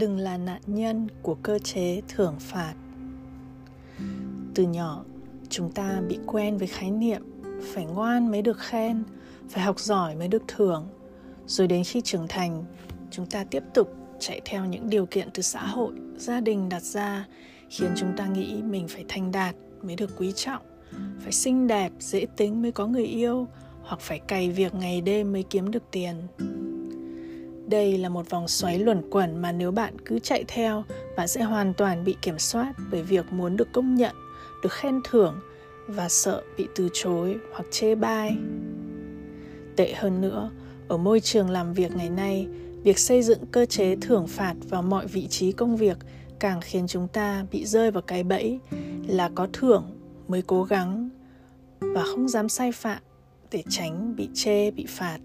đừng là nạn nhân của cơ chế thưởng phạt. Từ nhỏ, chúng ta bị quen với khái niệm phải ngoan mới được khen, phải học giỏi mới được thưởng. Rồi đến khi trưởng thành, chúng ta tiếp tục chạy theo những điều kiện từ xã hội, gia đình đặt ra, khiến chúng ta nghĩ mình phải thành đạt mới được quý trọng, phải xinh đẹp, dễ tính mới có người yêu, hoặc phải cày việc ngày đêm mới kiếm được tiền đây là một vòng xoáy luẩn quẩn mà nếu bạn cứ chạy theo, bạn sẽ hoàn toàn bị kiểm soát bởi việc muốn được công nhận, được khen thưởng và sợ bị từ chối hoặc chê bai. Tệ hơn nữa, ở môi trường làm việc ngày nay, việc xây dựng cơ chế thưởng phạt vào mọi vị trí công việc càng khiến chúng ta bị rơi vào cái bẫy là có thưởng mới cố gắng và không dám sai phạm để tránh bị chê, bị phạt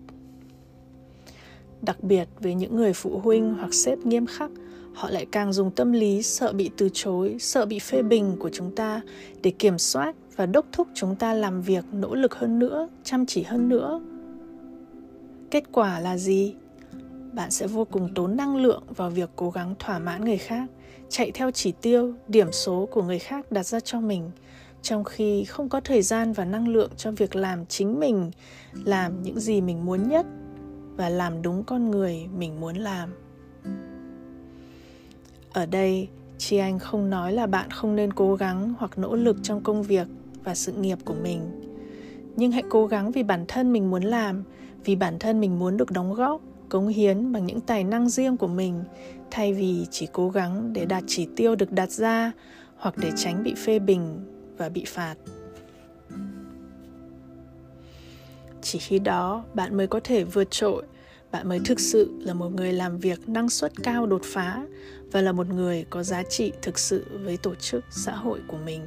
đặc biệt với những người phụ huynh hoặc sếp nghiêm khắc, họ lại càng dùng tâm lý sợ bị từ chối, sợ bị phê bình của chúng ta để kiểm soát và đốc thúc chúng ta làm việc nỗ lực hơn nữa, chăm chỉ hơn nữa. Kết quả là gì? Bạn sẽ vô cùng tốn năng lượng vào việc cố gắng thỏa mãn người khác, chạy theo chỉ tiêu, điểm số của người khác đặt ra cho mình, trong khi không có thời gian và năng lượng cho việc làm chính mình, làm những gì mình muốn nhất và làm đúng con người mình muốn làm. Ở đây chị anh không nói là bạn không nên cố gắng hoặc nỗ lực trong công việc và sự nghiệp của mình. Nhưng hãy cố gắng vì bản thân mình muốn làm, vì bản thân mình muốn được đóng góp, cống hiến bằng những tài năng riêng của mình, thay vì chỉ cố gắng để đạt chỉ tiêu được đặt ra hoặc để tránh bị phê bình và bị phạt. Chỉ khi đó bạn mới có thể vượt trội. Bạn mới thực sự là một người làm việc năng suất cao đột phá và là một người có giá trị thực sự với tổ chức xã hội của mình.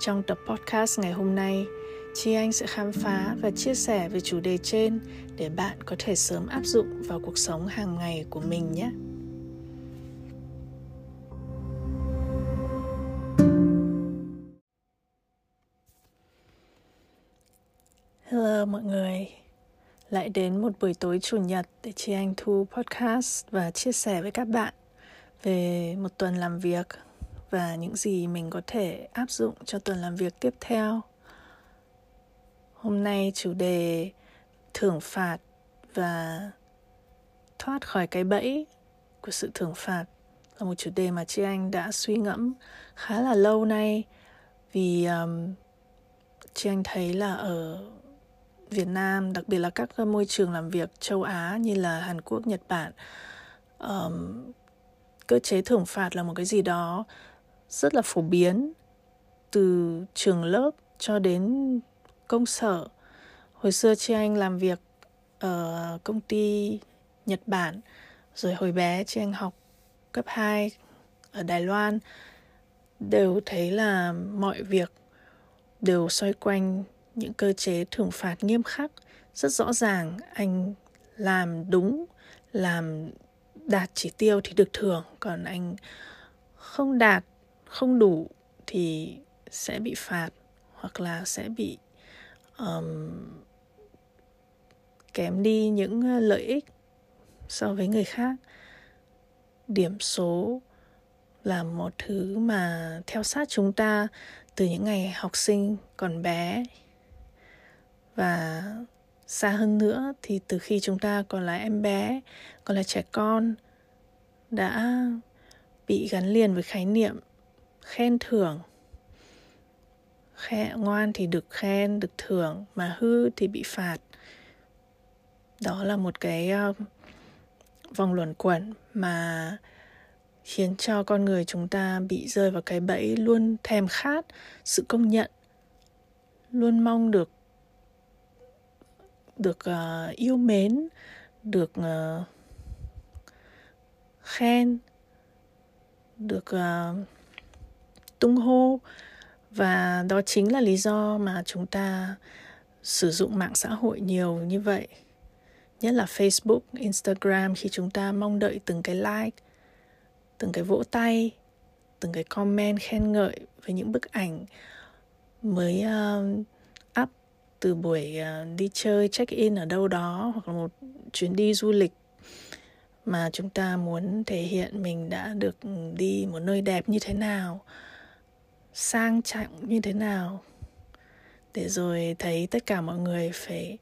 Trong tập podcast ngày hôm nay, Chi anh sẽ khám phá và chia sẻ về chủ đề trên để bạn có thể sớm áp dụng vào cuộc sống hàng ngày của mình nhé. Hello mọi người Lại đến một buổi tối chủ nhật để chị Anh thu podcast và chia sẻ với các bạn về một tuần làm việc và những gì mình có thể áp dụng cho tuần làm việc tiếp theo. Hôm nay chủ đề thưởng phạt và thoát khỏi cái bẫy của sự thưởng phạt là một chủ đề mà chị Anh đã suy ngẫm khá là lâu nay vì um, chị Anh thấy là ở Việt Nam, đặc biệt là các ờ, môi trường làm việc châu Á như là Hàn Quốc, Nhật Bản, um, cơ chế thưởng phạt là một cái gì đó rất là phổ biến từ trường lớp cho đến công sở. Hồi xưa chị Anh làm việc ở công ty Nhật Bản, rồi hồi bé chị Anh học cấp 2 ở Đài Loan đều thấy là mọi việc đều xoay quanh những cơ chế thưởng phạt nghiêm khắc rất rõ ràng anh làm đúng làm đạt chỉ tiêu thì được thưởng còn anh không đạt không đủ thì sẽ bị phạt hoặc là sẽ bị um, kém đi những lợi ích so với người khác. Điểm số là một thứ mà theo sát chúng ta từ những ngày học sinh còn bé và xa hơn nữa thì từ khi chúng ta còn là em bé còn là trẻ con đã bị gắn liền với khái niệm khen thưởng. Khen, ngoan thì được khen được thưởng mà hư thì bị phạt. Đó là một cái uh, vòng luẩn quẩn mà khiến cho con người chúng ta bị rơi vào cái bẫy luôn thèm khát sự công nhận luôn mong được được uh, yêu mến được uh, khen được uh, tung hô. Và đó chính là lý do mà chúng ta sử dụng mạng xã hội nhiều như vậy. Nhất là facebook instagram khi chúng ta mong đợi từng cái like từng cái vỗ tay từng cái comment khen ngợi với những bức ảnh mới uh, từ buổi à, đi chơi check in ở đâu đó hoặc là một chuyến đi du lịch mà chúng ta muốn thể hiện mình đã được đi một nơi đẹp như thế nào, sang trọng như thế nào, để rồi thấy tất cả mọi người phải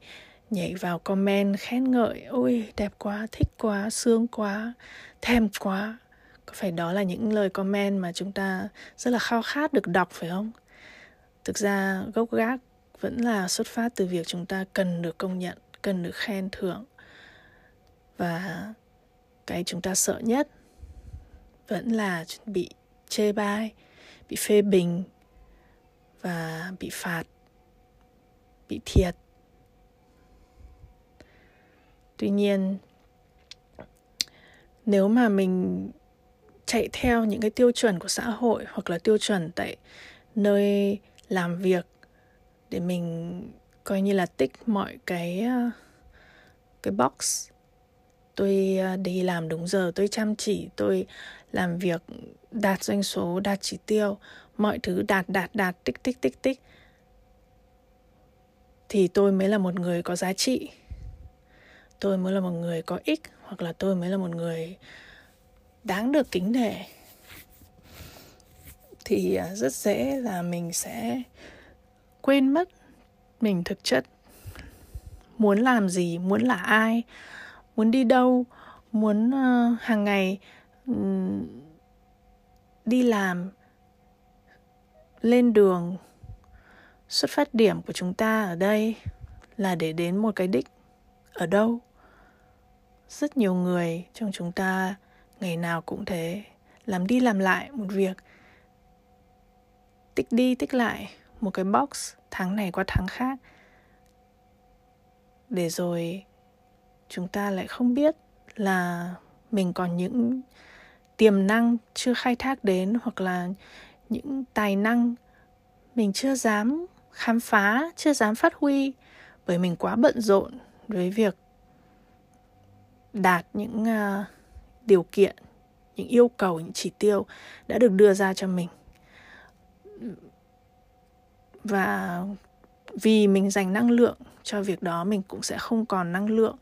nhảy vào comment khen ngợi, ôi, đẹp quá, thích quá, sướng quá, thèm quá. Có phải đó là những lời comment mà chúng ta rất là khao khát được đọc, phải không? Thực ra gốc gác vẫn là xuất phát từ việc chúng ta cần được công nhận, cần được khen thưởng. Và cái chúng ta sợ nhất vẫn là bị chê bai, bị phê bình và bị phạt, bị thiệt. Tuy nhiên, nếu mà mình chạy theo những cái tiêu chuẩn của xã hội hoặc là tiêu chuẩn tại nơi làm việc để mình coi như là tích mọi cái ờ, cái box. Tôi ờ, đi làm đúng giờ, tôi chăm chỉ, tôi làm việc, đạt doanh số, đạt chỉ tiêu, mọi thứ đạt đạt đạt tích tích tích tích thì tôi mới là một người có giá trị. Tôi mới là một người có ích, hoặc là tôi mới là một người đáng được kính nể. Thì ờ, rất dễ là mình sẽ quên mất mình thực chất. Muốn làm gì muốn là ai muốn đi đâu muốn uh, hàng ngày um, đi làm lên đường xuất phát điểm của chúng ta ở đây là để đến một cái đích ở đâu. Rất nhiều người trong chúng ta ngày nào cũng thế làm đi làm lại một việc tích đi tích lại một cái box tháng này qua tháng khác. Để rồi chúng ta lại không biết là mình còn những tiềm năng chưa khai thác đến hoặc là những tài năng mình chưa dám khám phá chưa dám phát huy bởi mình quá bận rộn với việc đạt những uh, điều kiện những yêu cầu những chỉ tiêu đã được đưa ra cho mình và vì mình dành năng lượng cho việc đó, mình cũng sẽ không còn năng lượng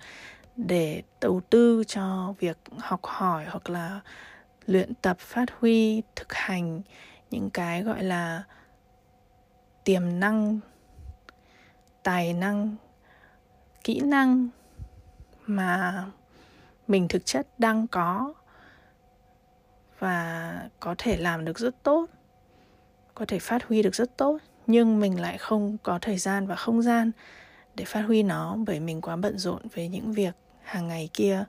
để đầu tư cho việc học hỏi hoặc là luyện tập, phát huy, thực hành những cái gọi là tiềm năng, tài năng, kỹ năng mà mình thực chất đang có và có thể làm được rất tốt, có thể phát huy được rất tốt nhưng mình lại không có thời gian và không gian để phát huy nó bởi mình quá bận rộn với những việc hàng ngày kia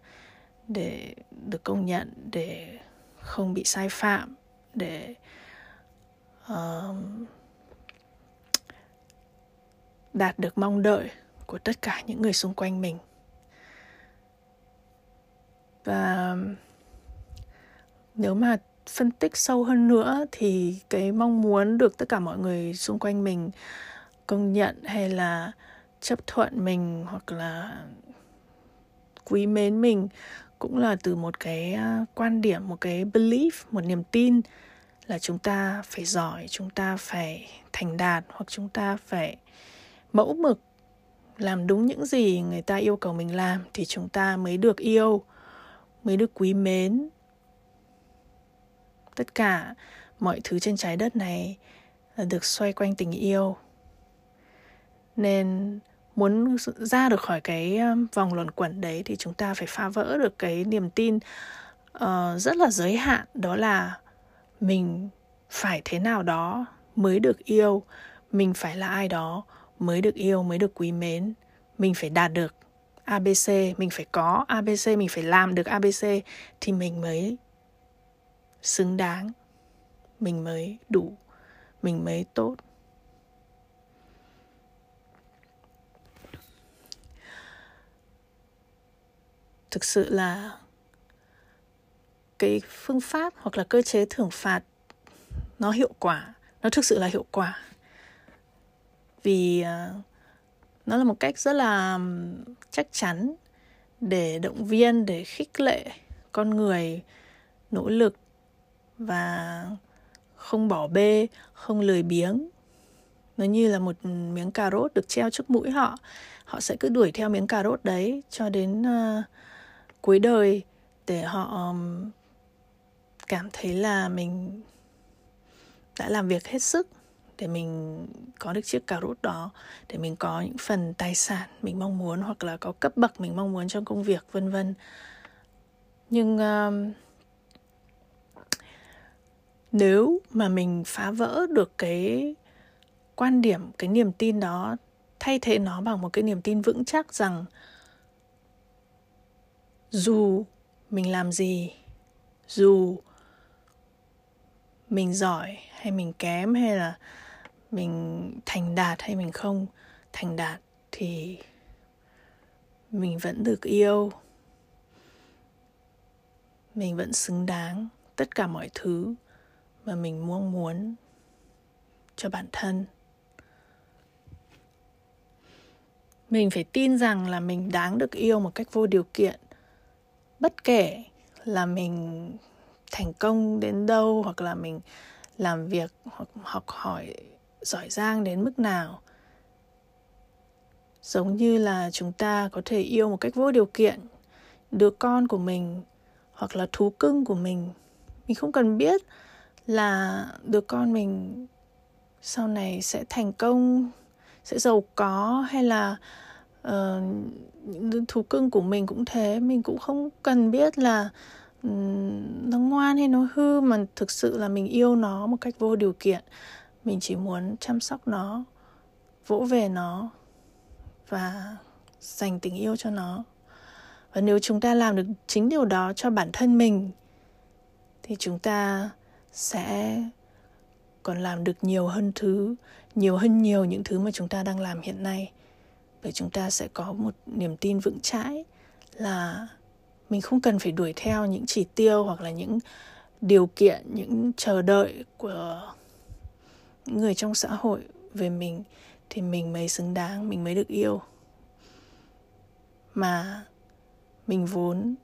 để được công nhận để không bị sai phạm để uh, đạt được mong đợi của tất cả những người xung quanh mình. Và nếu mà phân tích sâu hơn nữa thì cái mong muốn được tất cả mọi người xung quanh mình công nhận hay là chấp thuận mình hoặc là quý mến mình cũng là từ một cái à, quan điểm, một cái belief, một niềm tin là chúng ta phải giỏi, chúng ta phải thành đạt hoặc chúng ta phải mẫu mực, làm đúng những gì người ta yêu cầu mình làm thì chúng ta mới được yêu, mới được quý mến tất cả mọi thứ trên trái đất này là được xoay quanh tình yêu. Nên muốn ra được khỏi cái um, vòng luẩn quẩn đấy thì chúng ta phải phá vỡ được cái niềm tin uh, rất là giới hạn đó là mình phải thế nào đó mới được yêu mình phải là ai đó mới được yêu mới được quý mến. Mình phải đạt được abc mình phải có abc mình phải làm được abc thì mình mới xứng đáng. Mình mới đủ, mình mới tốt. Thực sự là cái phương pháp hoặc là cơ chế thưởng phạt nó hiệu quả, nó thực sự là hiệu quả. Vì à, nó là một cách rất là chắc chắn để động viên, để khích lệ con người nỗ lực và không bỏ bê không lười biếng. Nó như là một miếng cà rốt được treo trước mũi họ. Họ sẽ cứ đuổi theo miếng cà rốt đấy cho đến uh, cuối đời để họ cảm thấy là mình đã làm việc hết sức để mình có được chiếc cà rốt đó để mình có những phần tài sản mình mong muốn hoặc là có cấp bậc mình mong muốn trong công việc vân vân. Nhưng uh, nếu mà mình phá vỡ được cái quan điểm, cái niềm tin đó, thay thế nó bằng một cái niềm tin vững chắc rằng dù mình làm gì, dù mình giỏi hay mình kém hay là mình thành đạt hay mình không thành đạt thì mình vẫn được yêu. Mình vẫn xứng đáng tất cả mọi thứ mà mình mong muốn cho bản thân. Mình phải tin rằng là mình đáng được yêu một cách vô điều kiện, bất kể là mình thành công đến đâu hoặc là mình làm việc hoặc học hỏi giỏi giang đến mức nào. Giống như là chúng ta có thể yêu một cách vô điều kiện, đứa con của mình hoặc là thú cưng của mình. Mình không cần biết là đứa con mình sau này sẽ thành công sẽ giàu có hay là uh, những thú cưng của mình cũng thế. Mình cũng không cần biết là um, nó ngoan hay nó hư mà thực sự là mình yêu nó một cách vô điều kiện. Mình chỉ muốn chăm sóc nó vỗ về nó và dành tình yêu cho nó. Và nếu chúng ta làm được chính điều đó cho bản thân mình thì chúng ta sẽ còn làm được nhiều hơn thứ, nhiều hơn nhiều những thứ mà chúng ta đang làm hiện nay. Bởi chúng ta sẽ có một niềm tin vững chãi là mình không cần phải đuổi theo những chỉ tiêu hoặc là những điều kiện, những chờ đợi của người trong xã hội về mình thì mình mới xứng đáng, mình mới được yêu. Mà mình vốn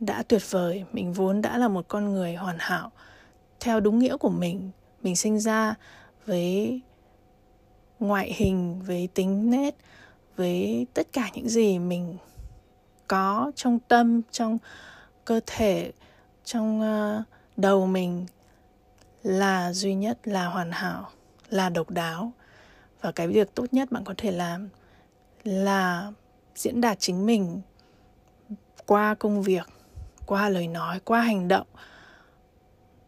đã tuyệt vời, mình vốn đã là một con người hoàn hảo. Theo đúng nghĩa của mình mình sinh ra với ngoại hình, với tính nét, với tất cả những gì mình có trong tâm, trong cơ thể, trong ờ, đầu mình là duy nhất, là hoàn hảo, là độc đáo. Và cái việc tốt nhất bạn có thể làm là diễn đạt chính mình qua công việc qua lời nói qua hành động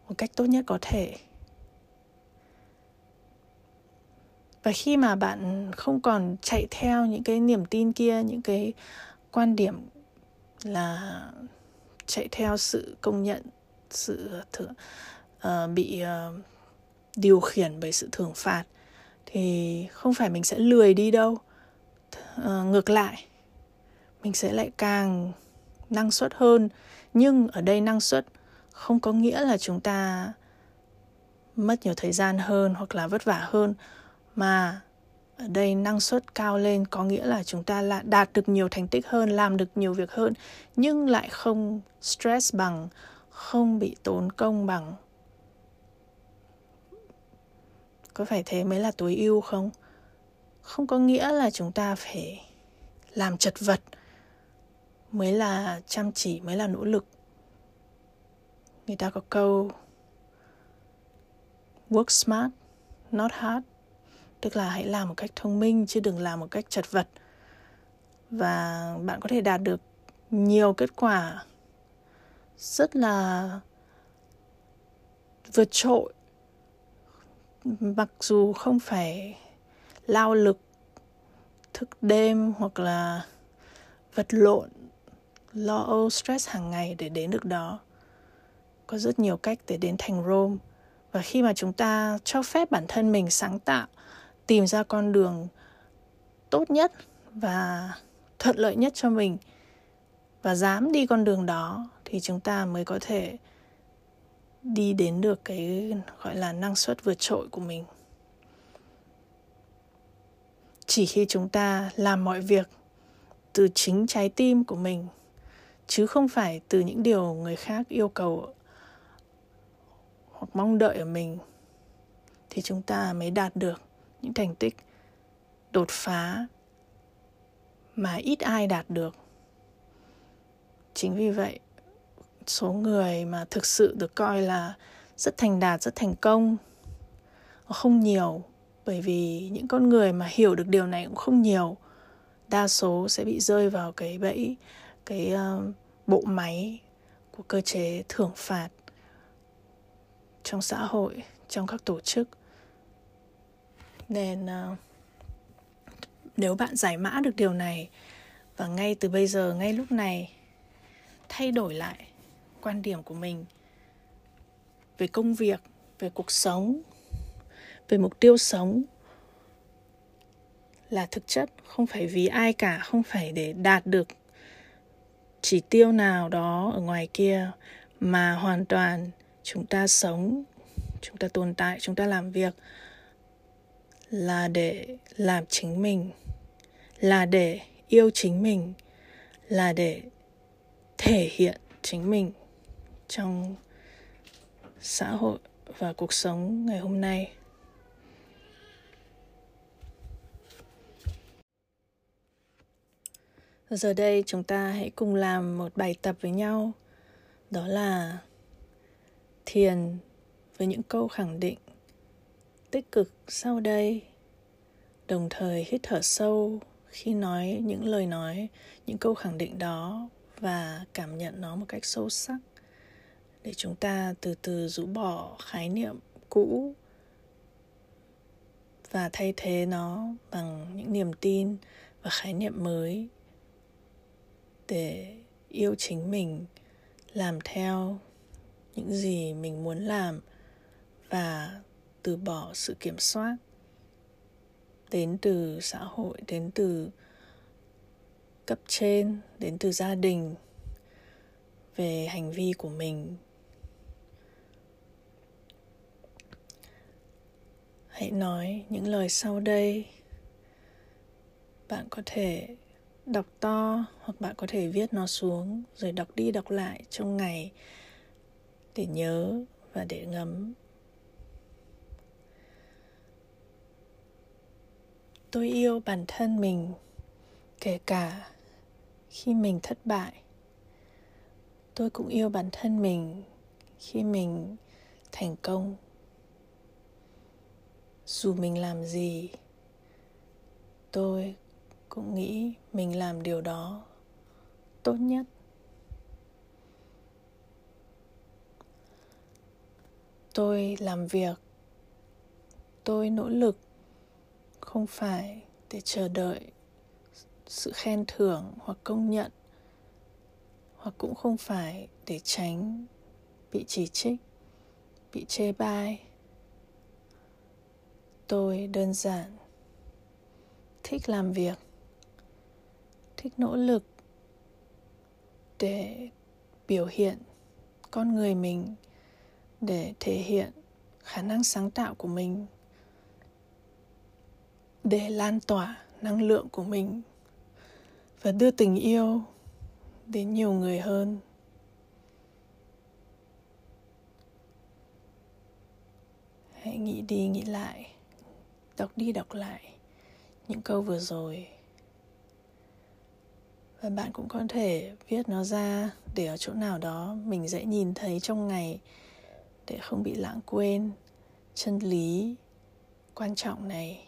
một cách tốt nhất có thể. Và khi mà bạn không còn chạy theo những cái niềm tin kia những cái quan điểm là chạy theo sự công nhận sự thưởng uh, ờ, bị uh, điều khiển bởi sự thưởng phạt thì không phải mình sẽ lười đi đâu. Uh, ngược lại mình sẽ lại càng năng suất hơn nhưng ở đây năng suất không có nghĩa là chúng ta mất nhiều thời gian hơn hoặc là vất vả hơn, mà ở đây năng suất cao lên có nghĩa là chúng ta là đạt được nhiều thành tích hơn, làm được nhiều việc hơn, nhưng lại không stress bằng, không bị tốn công bằng. Có phải thế mới là tối ưu không? Không có nghĩa là chúng ta phải làm chật vật mới là chăm chỉ, mới là nỗ lực. Người ta có câu, work smart, not hard. Tức là hãy làm một cách thông minh, chứ đừng làm một cách chật vật. Và bạn có thể đạt được nhiều kết quả rất là vượt trội. Mặc dù không phải lao lực thức đêm hoặc là vật lộn lo âu, stress hàng ngày để đến được đó. Có rất nhiều cách để đến thành Rome. Và khi mà chúng ta cho phép bản thân mình sáng tạo, tìm ra con đường tốt nhất và thuận lợi nhất cho mình và dám đi con đường đó, thì chúng ta mới có thể đi đến được cái, gọi là, năng suất vượt trội của mình. Chỉ khi chúng ta làm mọi việc từ chính trái tim của mình chứ không phải từ những điều người khác yêu cầu hoặc mong đợi ở mình, thì chúng ta mới đạt được những thành tích đột phá mà ít ai đạt được. Chính vì vậy, số người mà thực sự được coi là rất thành đạt, rất thành công không nhiều. Bởi vì những con người mà hiểu được điều này cũng không nhiều. Đa số sẽ bị rơi vào cái bẫy cái uh, bộ máy của cơ chế thưởng phạt trong xã hội trong các tổ chức. Nên uh, nếu bạn giải mã được điều này và ngay từ bây giờ ngay lúc này thay đổi lại quan điểm của mình về công việc về cuộc sống về mục tiêu sống là thực chất không phải vì ai cả không phải để đạt được chỉ tiêu nào đó ở ngoài kia mà hoàn toàn chúng ta sống, chúng ta tồn tại, chúng ta làm việc là để làm chính mình, là để yêu chính mình, là để thể hiện chính mình trong xã hội và cuộc sống ngày hôm nay. Giờ đây chúng ta hãy cùng làm một bài tập với nhau. Đó là thiền với những câu khẳng định tích cực sau đây, đồng thời hít thở sâu khi nói những lời nói, những câu khẳng định đó và cảm nhận nó một cách sâu sắc. Để chúng ta từ từ rũ bỏ khái niệm cũ và thay thế nó bằng những niềm tin và khái niệm mới để yêu chính mình, làm theo những gì mình muốn làm và từ bỏ sự kiểm soát đến từ xã hội, đến từ cấp trên, đến từ gia đình về hành vi của mình. Hãy nói những lời sau đây. Bạn có thể đọc to, hoặc bạn có thể viết nó xuống, rồi đọc đi đọc lại trong ngày để nhớ và để ngấm tôi yêu bản thân mình, kể cả khi mình thất bại. Tôi cũng yêu bản thân mình khi mình thành công. Dù mình làm gì, tôi cũng nghĩ mình làm điều đó tốt nhất. Tôi làm việc, tôi nỗ lực, không phải để chờ đợi sự khen thưởng hoặc công nhận, hoặc cũng không phải để tránh bị chỉ trích, bị chê bai. Tôi đơn giản thích làm việc thích nỗ lực để biểu hiện con người mình, để thể hiện khả năng sáng tạo của mình, để lan tỏa năng lượng của mình và đưa tình yêu đến nhiều người hơn. Hãy nghĩ đi nghĩ lại, đọc đi đọc lại những câu vừa rồi và bạn cũng có thể viết nó ra để ở chỗ nào đó mình dễ nhìn thấy trong ngày, để không bị lãng quên chân lý quan trọng này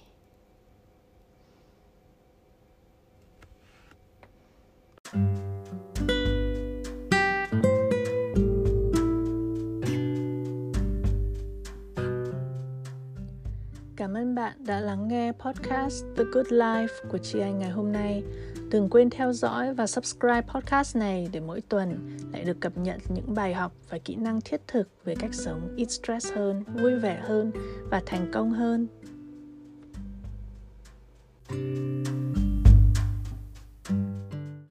Cảm ơn bạn đã lắng nghe podcast The Good Life của chị Anh ngày hôm nay. Đừng quên theo dõi và subscribe podcast này để mỗi tuần lại được cập nhật những bài học và kỹ năng thiết thực về cách sống ít stress hơn, vui vẻ hơn và thành công hơn. thank you